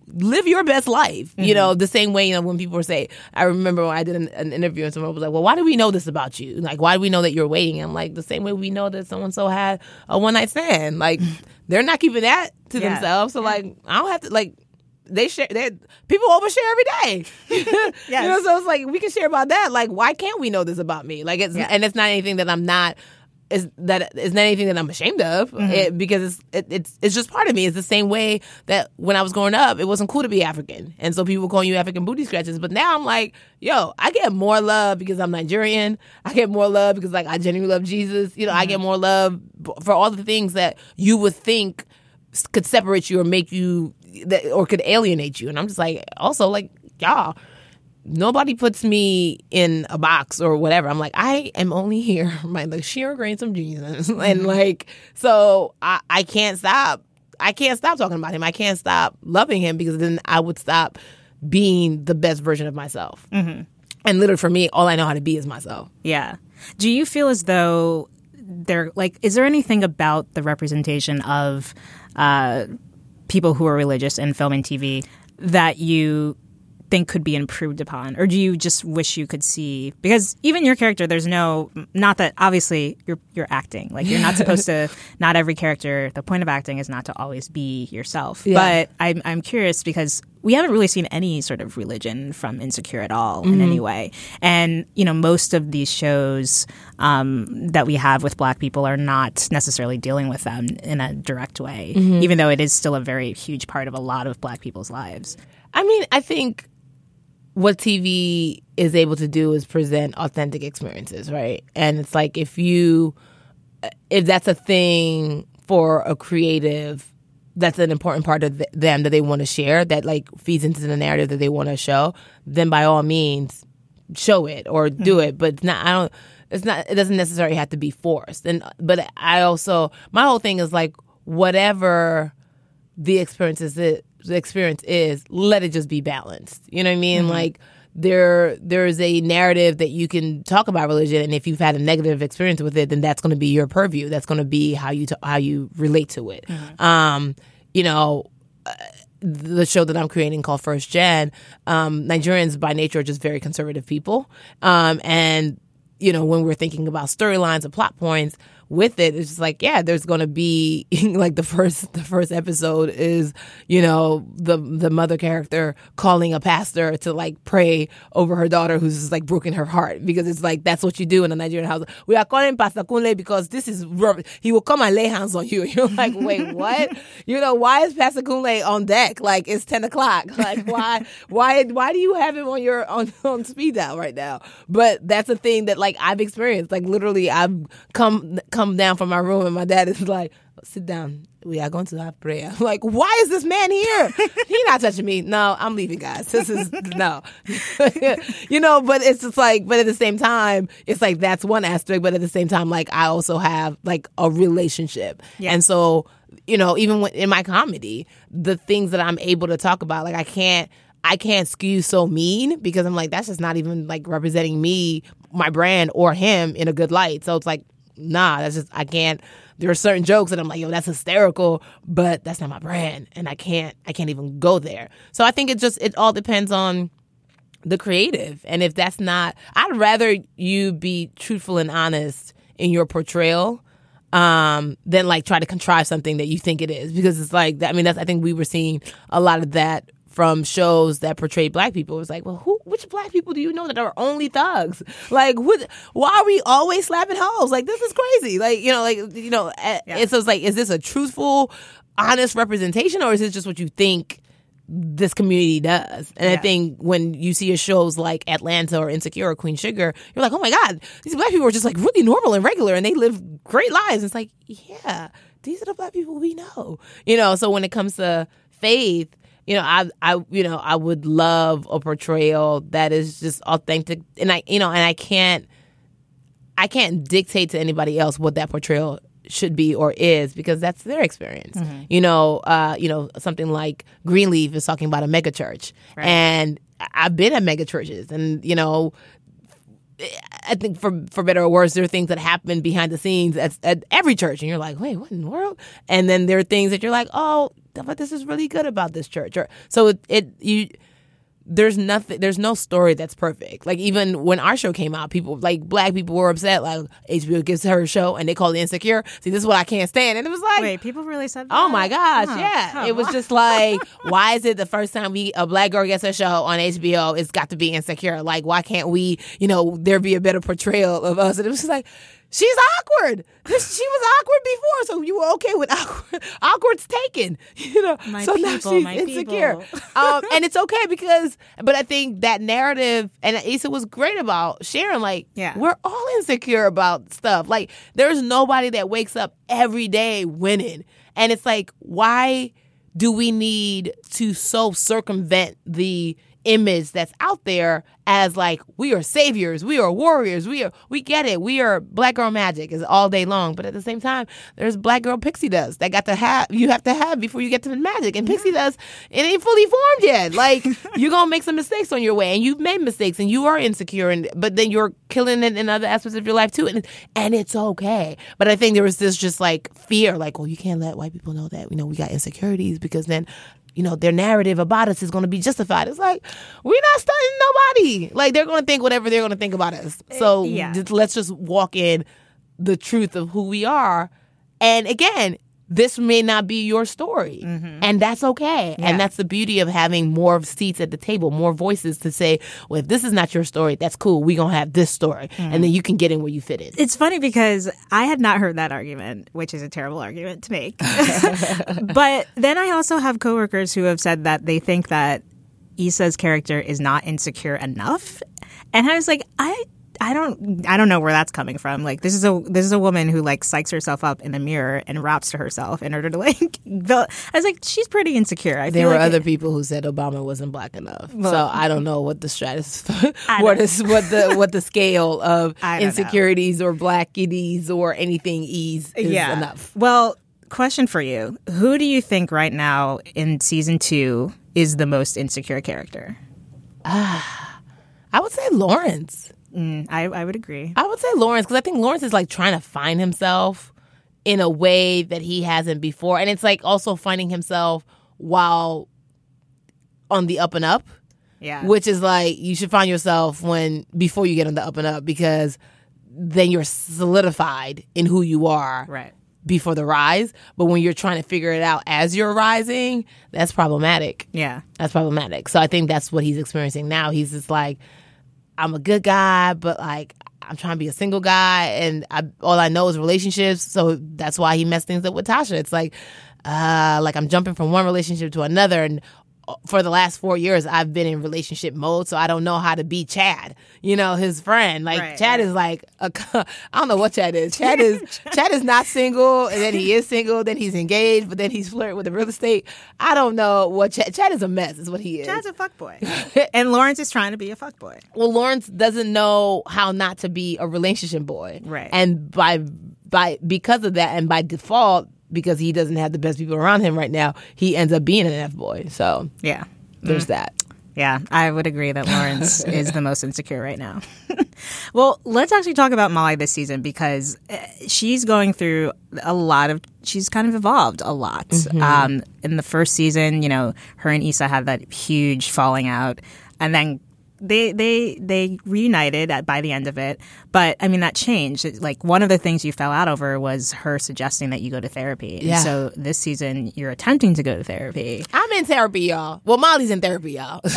N: live your best life. You
F: Mhm.
N: know, the same way, you know, when people say, I remember when I did an, an interview and someone was like, well, why do we know this about you? Like, why do we know that you're waiting? I'm like, the same way we know that so and so had a one night stand. Like, they're not keeping that to
F: Yeah.
N: themselves. So, like, I don't have to, like, they share, they people overshare every day. You know, so it's like, we can share about that. Like, why can't we know this about me? Like, it's,
F: Yeah.
N: and it's not anything that I'm not is that it's not anything that I'm ashamed of
F: Mhm.
N: it, because it's it, it's it's just part of me. It's the same way that when I was growing up, it wasn't cool to be African, and so people were calling you African booty scratches. But now I'm like, yo, I get more love because I'm Nigerian. I get more love because like I genuinely love Jesus. You know, I get more love for all the things that you would think could separate you or make you that or could alienate you. And I'm just like, also like y'all nobody puts me in a box or whatever. I'm like, I am only here by the sheer grace of Jesus. and like, so I, I can't stop. I can't stop talking about him. I can't stop loving him because then I would stop being the best version of myself.
F: Mm-hmm.
N: And literally for me, all I know how to be is myself.
F: Yeah. Do you feel as though there like is there anything about the representation of uh, people who are religious in film and TV that you think could be improved upon or do you just wish you could see because even your character there's no not that obviously you're you're acting like you're not supposed to not every character the point of acting is not to always be yourself
N: Yeah.
F: but I'm I'm curious because we haven't really seen any sort of religion from Insecure at all in
N: Mhm.
F: any way. And, you know, most of these shows um, that we have with black people are not necessarily dealing with them in a direct way,
N: Mhm.
F: even though it is still a very huge part of a lot of black people's lives.
N: I mean, I think what TV is able to do is present authentic experiences, right? And it's like if you, if that's a thing for a creative, that's an important part of th- them that they want to share, that like feeds into the narrative that they want to show, then by all means, show it or do mm-hmm. it. But it's not, I don't, it's not, it doesn't necessarily have to be forced. And, but I also, my whole thing is like, whatever the experience is it the experience is let it just be balanced. You know what i mean?
F: Mhm.
N: like there there's a narrative that you can talk about religion and if you've had a negative experience with it then that's going to be your purview. That's going to be how you t- how you relate to it. Um you know uh, the show that I'm creating called First Gen, um, Nigerians by nature are just very conservative people. Um, and, you know, when we're thinking about storylines and plot points with it, it's just like, yeah, there's going to be like the first, the first episode is, you know, the, the mother character calling a pastor to like pray over her daughter who's just like broken her heart because it's like, that's what you do in a Nigerian house. We are calling Pastor Kunle because this is, rough. he will come and lay hands on you. You're like, wait, what? you know, why is Pastor Kunle on deck? Like it's 10 o'clock. Like why, why, why do you have him on your, on, on speed dial right now? But that's a thing that like I've experienced. Like literally I've come, come down from my room and my dad is like, sit down. We are going to have prayer. I'm like, why is this man here? he not touching me. No, I'm leaving, guys. This is no. you know, but it's just like, but at the same time, it's like that's one aspect. But at the same time, like I also have like a relationship, and so you know, even when, in my comedy, the things that I'm able to talk about, like I can't. I can't skew so mean because I'm like that's just not even like representing me, my brand, or him in a good light. So it's like, nah, that's just I can't. There are certain jokes that I'm like, yo, that's hysterical, but that's not my brand, and I can't, I can't even go there. So I think it just it all depends on the creative, and if that's not, I'd rather you be truthful and honest in your portrayal um, than like try to contrive something that you think it is because it's like I mean that's I think we were seeing a lot of that from shows that portrayed black people. It was like, well, who, which black people do you know that are only thugs? Like, what, why are we always slapping hoes? Like, this is crazy. Like, you know, like, you know, yeah. it's, it's like, is this a truthful, honest representation or is this just what you think this community does. And yeah. I think when you see a shows like Atlanta or Insecure or Queen Sugar, you're like, oh my God, these black people are just like really normal and regular and they live great lives. It's like, yeah, these are the black people we know. You know, so when it comes to faith, you know, I, I, you know, I would love a portrayal that is just authentic, and I, you know, and I can't, I can't dictate to anybody else what that portrayal should be or is because that's their experience. Mm-hmm. You know, uh, you know, something like Greenleaf is talking about a mega church, right. and I've been at mega churches, and you know, I think for for better or worse, there are things that happen behind the scenes at, at every church, and you're like, wait, what in the world? And then there are things that you're like, oh, but this is really good about this church. Or so it, it you there's nothing there's no story that's perfect. Like even when our show came out people like black people were upset like hbo gives her a show and they call it insecure. See this is what i can't stand. And it was like
F: wait people really said that?
N: oh my gosh oh, yeah. it was just like why is it the first time we a black girl gets a show on hbo it's got to be insecure? Like why can't we you know there be a better portrayal of us? And it was just like She's awkward. She was awkward before, so you were okay with awkward. Awkward's taken, you know.
F: My
N: so
F: people,
N: now she's
F: my
N: insecure, um, and it's okay because. But I think that narrative, and Issa was great about sharing. Like,
F: yeah.
N: we're all insecure about stuff. Like, there's nobody that wakes up every day winning, and it's like, why do we need to so circumvent the image that's out there as like we are saviors, we are warriors, we are we get it, we are black girl magic is all day long. But at the same time, there's black girl pixie dust that got to have you have to have before you get to the magic. And pixie dust, it ain't fully formed yet. Like you're gonna make some mistakes on your way, and you've made mistakes, and you are insecure, and but then you're killing it in other aspects of your life too, and and it's okay. But I think there was this just like fear, like, well, you can't let white people know that you know we got insecurities because then you know, their narrative about us is going to be justified. It's like, we're not studying nobody. Like, they're going to think whatever they're going to think about us. Eh, so
F: yeah.
N: just, let's just walk in the truth of who we are. And again, this may not be your story.
F: Mm-hmm.
N: And that's okay.
F: Yeah.
N: And that's the beauty of having more seats at the table, more voices to say, well, if this is not your story, that's cool. We're going to have this story.
F: Mm-hmm.
N: And then you can get in where you fit in.
F: It's funny because I had not heard that argument, which is a terrible argument to make. but then I also have coworkers who have said that they think that Issa's character is not insecure enough. And I was like, I I don't I don't know where that's coming from. Like this is a this is a woman who like psychs herself up in the mirror and raps to herself in order to like I was like she's pretty insecure. I
N: there were
F: like
N: other
F: it,
N: people who said Obama wasn't black enough.
F: Well,
N: so I don't know what the stratus
F: what is
N: what
F: don't-
N: is what the what the scale of
F: I don't know.
N: insecurities or blackities or anything ease is
F: yeah.
N: enough.
F: Well, question for you: Who do you think right now in season two is the most insecure character?
N: Ah, I would say Lawrence.
F: Mm, I I would agree.
N: I would say Lawrence because I think Lawrence is like trying to find himself in a way that he hasn't before, and it's like also finding himself while on the up and up.
F: Yeah.
N: Which is like you should find yourself when before you get on the up and up because then you're solidified in who you are
F: Right.
N: before the rise. But when you're trying to figure it out as you're rising, that's problematic.
F: Yeah.
N: That's problematic. So I think that's what he's experiencing now. He's just like, I'm a good guy, but like I'm trying to be a single guy, and I, all I know is relationships. So that's why he messed things up with Tasha. It's like, uh, like I'm jumping from one relationship to another, and for the last four years, I've been in relationship mode, so I don't know how to be Chad. You know, his friend. Like
F: Right,
N: Chad is like a, I don't know what Chad is. Chad is Chad is not single, and then he is single. Then he's engaged, but then he's flirting with the real estate. I don't know what Chad. Chad is a mess. Is what he is.
F: Chad's a fuckboy, and Lawrence is trying to be a fuckboy.
N: Well, Lawrence doesn't know how not to be a relationship boy.
F: Right.
N: And by by because of that and by default because he doesn't have the best people around him right now, he ends up being an F boy. So,
F: Yeah.
N: there's
F: Mm.
N: that.
F: Yeah, I would agree that Lawrence is the most insecure right now. well, let's actually talk about Molly this season because uh, she's going through a lot of. She's kind of evolved a lot.
P: Mhm.
F: Um, in the first season, you know, her and Issa had that huge falling out, and then they they they reunited at, by the end of it, but I mean that changed. It- like one of the things you fell out over was her suggesting that you go to therapy. And
N: Yeah.
F: So this season you're attempting to go to therapy.
N: I'm in therapy, y'all. Well, Molly's in therapy, y'all.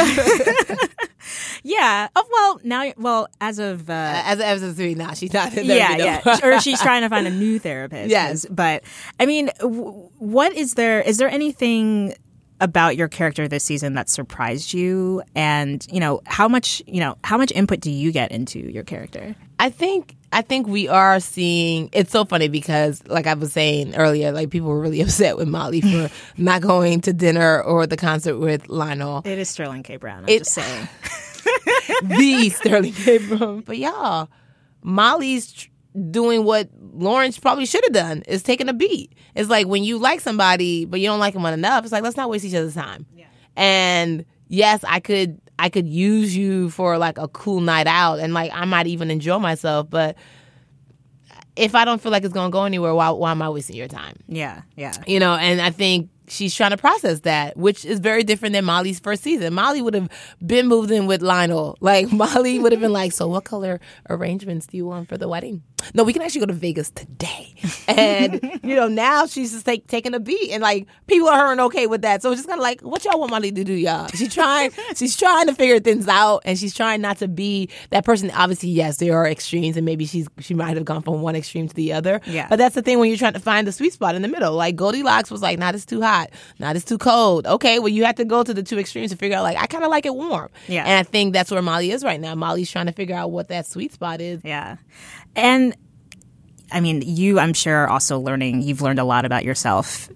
F: Yeah. Oh, well, now, well, as of uh,
N: as as of three now, she's not in
F: yeah,
N: therapy.
F: yeah, or she's trying to find a new therapist.
N: Yes.
F: but I mean, w- what is there? Is there anything about your character this season that surprised you? And you know, how much you know, how much input do you get into your character?
N: I think I think we are seeing. It's so funny because, like I was saying earlier, like people were really upset with Molly for not going to dinner or the concert with Lionel.
F: It is Sterling K. Brown. I'm
N: It-
F: just saying.
N: the Sterling K. Brown. But y'all, Molly's tr- doing what Lawrence probably should have done is taking a beat. It's like when you like somebody but you don't like them enough. It's like let's not waste each other's time. And yes, I could I could use you for like a cool night out and like I might even enjoy myself, but if I don't feel like it's gonna go anywhere, why why am I wasting your time?
F: Yeah, yeah.
N: You know, and I think she's trying to process that, which is very different than Molly's first season. Molly would have been moved in with Lionel. Like Molly would have been like, "So, what color arrangements do you want for the wedding?" No, we can actually go to Vegas today. And you know, now she's just take, taking a beat, and like people are hearing okay with that. So it's just kind of like, what y'all want Molly to do, y'all? She's trying, she's trying to figure things out, and she's trying not to be that person. Obviously, yes, there are extremes, and maybe she's she might have gone from one extreme to the other.
F: Yeah.
N: But that's the thing when you're trying to find the sweet spot in the middle. Like Goldilocks was like, "Not it's too hot, not it's too cold." Okay, well you have to go to the two extremes to figure out. Like I kind of like it warm.
F: Yeah.
N: And I think that's where Molly is right now. Molly's trying to figure out what that sweet spot is.
F: Yeah. And I mean, you, I'm sure, are also learning, you've learned a lot about yourself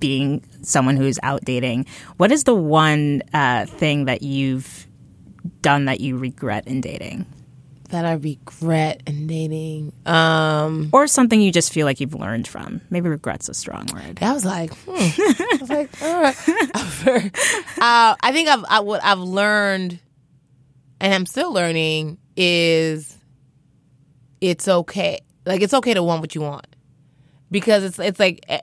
F: being someone who's out dating. What is the one uh, thing that you've done that you regret in dating?
N: That I regret in dating. Um,
F: or something you just feel like you've learned from. Maybe regret's a strong word.
N: I was like, hmm. I was like, all right. uh, I think I've I, what I've learned, and I'm still learning, is it's okay. Like it's okay to want what you want, because it's it's like. eh,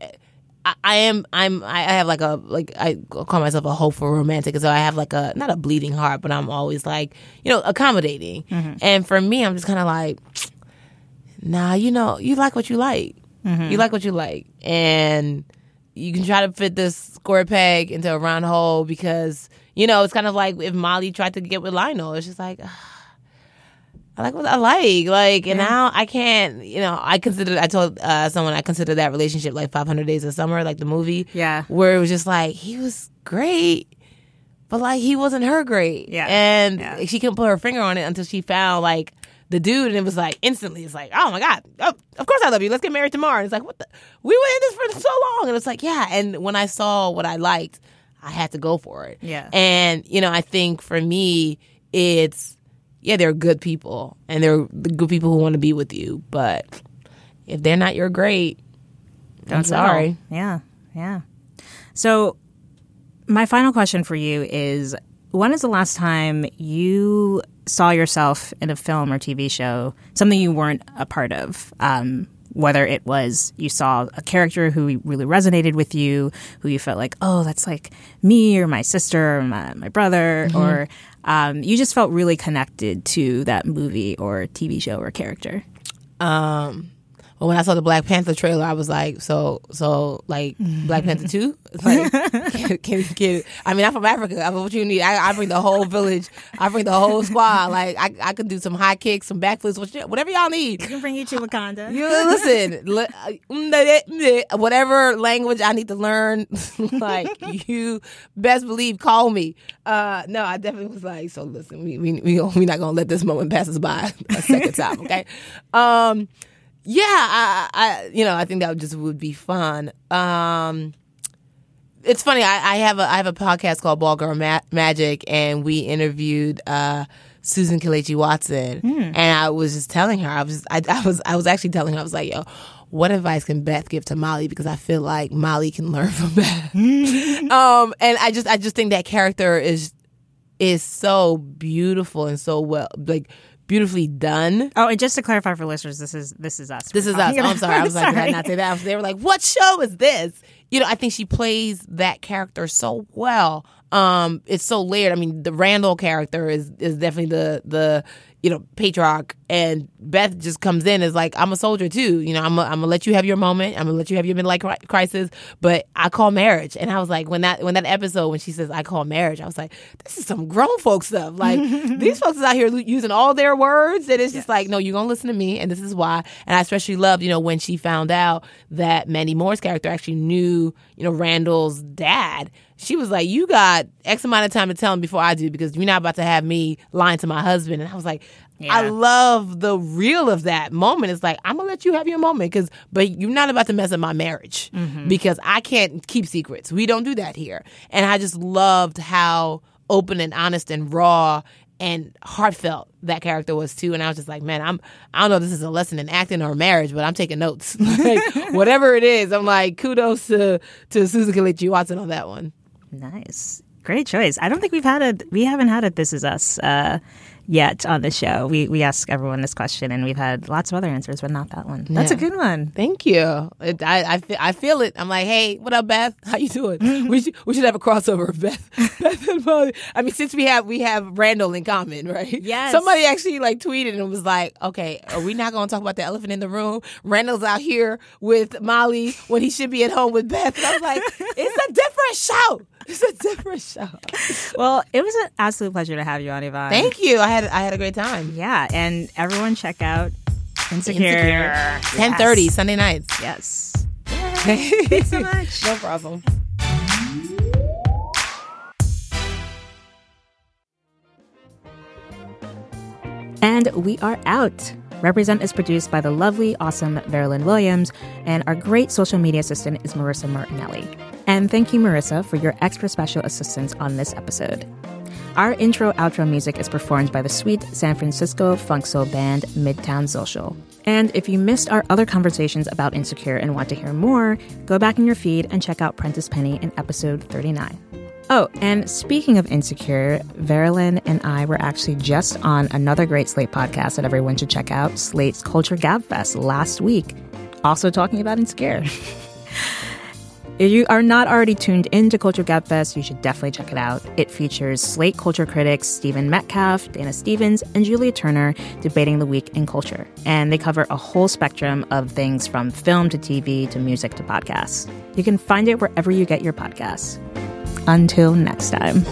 N: I, I am I'm I have like a like I call myself a hopeful romantic. So I have like a not a bleeding heart but I'm always like you know accommodating. And for me I'm just kind of like nah you know you like what you like. You like what you like. And you can try to fit this square peg into a round hole because you know it's kind of like if Molly tried to get with Lionel it's just like ah, I like what I like like and
F: Yeah.
N: now I can't you know I consider I told uh, someone I consider that relationship like 500 Days of Summer like the movie
F: Yeah.
N: where it was just like he was great but like he wasn't her great
F: Yeah.
N: and she couldn't put her finger on it until she found like the dude and it was like instantly it's like oh my god oh, of course I love you let's get married tomorrow and it's like what the we were in this for so long and it's like yeah and when I saw what I liked I had to go for it
F: Yeah.
N: and you know I think for me it's yeah they're good people and they're the good people who want to be with you but if they're not your great I'm
F: Don't settle.
N: sorry
F: Yeah, yeah. So, my final question for you is when is the last time you saw yourself in a film or TV show, something you weren't a part of? Um, whether it was you saw a character who really resonated with you, who you felt like, oh, that's like me or my sister or my, my brother,
N: Mhm.
F: or um, you just felt really connected to that movie or TV show or character.
N: Um, well, when I saw the Black Panther trailer, I was like, so, so, like, Black Panther 2? Like, can, can, can, I mean, I'm from Africa. I mean, what you need? I, I bring the whole village. I bring the whole squad. Like, I, I could do some high kicks, some backflips, what whatever y'all need.
F: I can bring you to Wakanda.
N: You listen, whatever language I need to learn, like you best believe, call me. Uh, no, I definitely was like, so listen, we we we we're not gonna let this moment pass us by a second time, okay? Um, yeah, I, I you know I think that just would be fun. Um, it's funny. I, I have a I have a podcast called Ball Girl Ma- Magic, and we interviewed uh, Susan Kelechi Watson, and I was just telling her I was I, I was I was actually telling her I was like, yo. What advice can Beth give to Molly? Because I feel like Molly can learn from Beth. um, and I just I just think that character is is so beautiful and so well like beautifully done.
F: Oh, and just to clarify for listeners, this is this is us.
N: This is us. Oh, I'm sorry. I was like, did I not say that? They were like, what show is this? You know, I think she plays that character so well. um, it's so layered. I mean, the Randall character is is definitely the the you know patriarch, and Beth just comes in as like I'm a soldier too. You know, I'm I'm gonna let you have your moment. I'm gonna let you have your midlife crisis, but I call marriage. And I was like, when that when that episode when she says I call marriage, I was like, this is some grown folk stuff. Like these folks is out here using all their words, and it's just like, no, you're gonna listen to me, and this is why. And I especially loved, you know, when she found out that Mandy Moore's character actually knew, you know, Randall's dad she was like, "You got X amount of time to tell him before I do because you're not about to have me lying to my husband." And I was like, "I love the real of that moment. It's like I'm gonna let you have your moment because, but you're not about to mess up my marriage
F: Mhm.
N: because I can't keep secrets. We don't do that here." And I just loved how open and honest and raw and heartfelt that character was too. And I was just like, man, I'm I don't know if this is a lesson in acting or marriage, but I'm taking notes. like, whatever it is, I'm like, kudos to to Susan Kelechi Watson on that one.
F: Nice. Great choice. I don't think we've had a we haven't had a This Is Us uh, yet on the show. We we ask everyone this question and we've had lots of other answers, but not that one. That's a good one.
N: Thank you. It, I, I, fe- I feel it. I'm like, hey, what up, Beth? How you doing? we should we should have a crossover, of Beth. Beth and Molly. I mean, since we have we have Randall in common, right?
F: Yes.
N: Somebody actually like tweeted and was like, okay, are we not going to talk about the elephant in the room? Randall's out here with Molly when he should be at home with Beth. And I was like, it's a different show. It's a different show.
F: Well, it was an absolute pleasure to have you on, Yvonne.
N: Thank you. I had I had a great time.
F: Yeah, and everyone check out Insecure.
N: Insecure. 10:30 Sunday nights.
F: Yes.
N: Thanks
F: so much.
N: No problem.
F: And we are out. Represent is produced by the lovely, awesome Veralyn Williams, and our great social media assistant is Marissa Martinelli. And thank you, Marissa, for your extra special assistance on this episode. Our intro outro music is performed by the sweet San Francisco funk soul band Midtown Social. And if you missed our other conversations about Insecure and want to hear more, go back in your feed and check out Prentice Penny in episode 39. Oh, and speaking of Insecure, Veralyn and I were actually just on another great Slate podcast that everyone should check out, Slate's Culture Gabfest last week, also talking about Insecure. If you are not already tuned into Culture Gabfest, you should definitely check it out. It features Slate culture critics Stephen Metcalf, Dana Stevens, and Julia Turner debating the week in culture. And they cover a whole spectrum of things from film to TV to music to podcasts. You can find it wherever you get your podcasts. Until next time.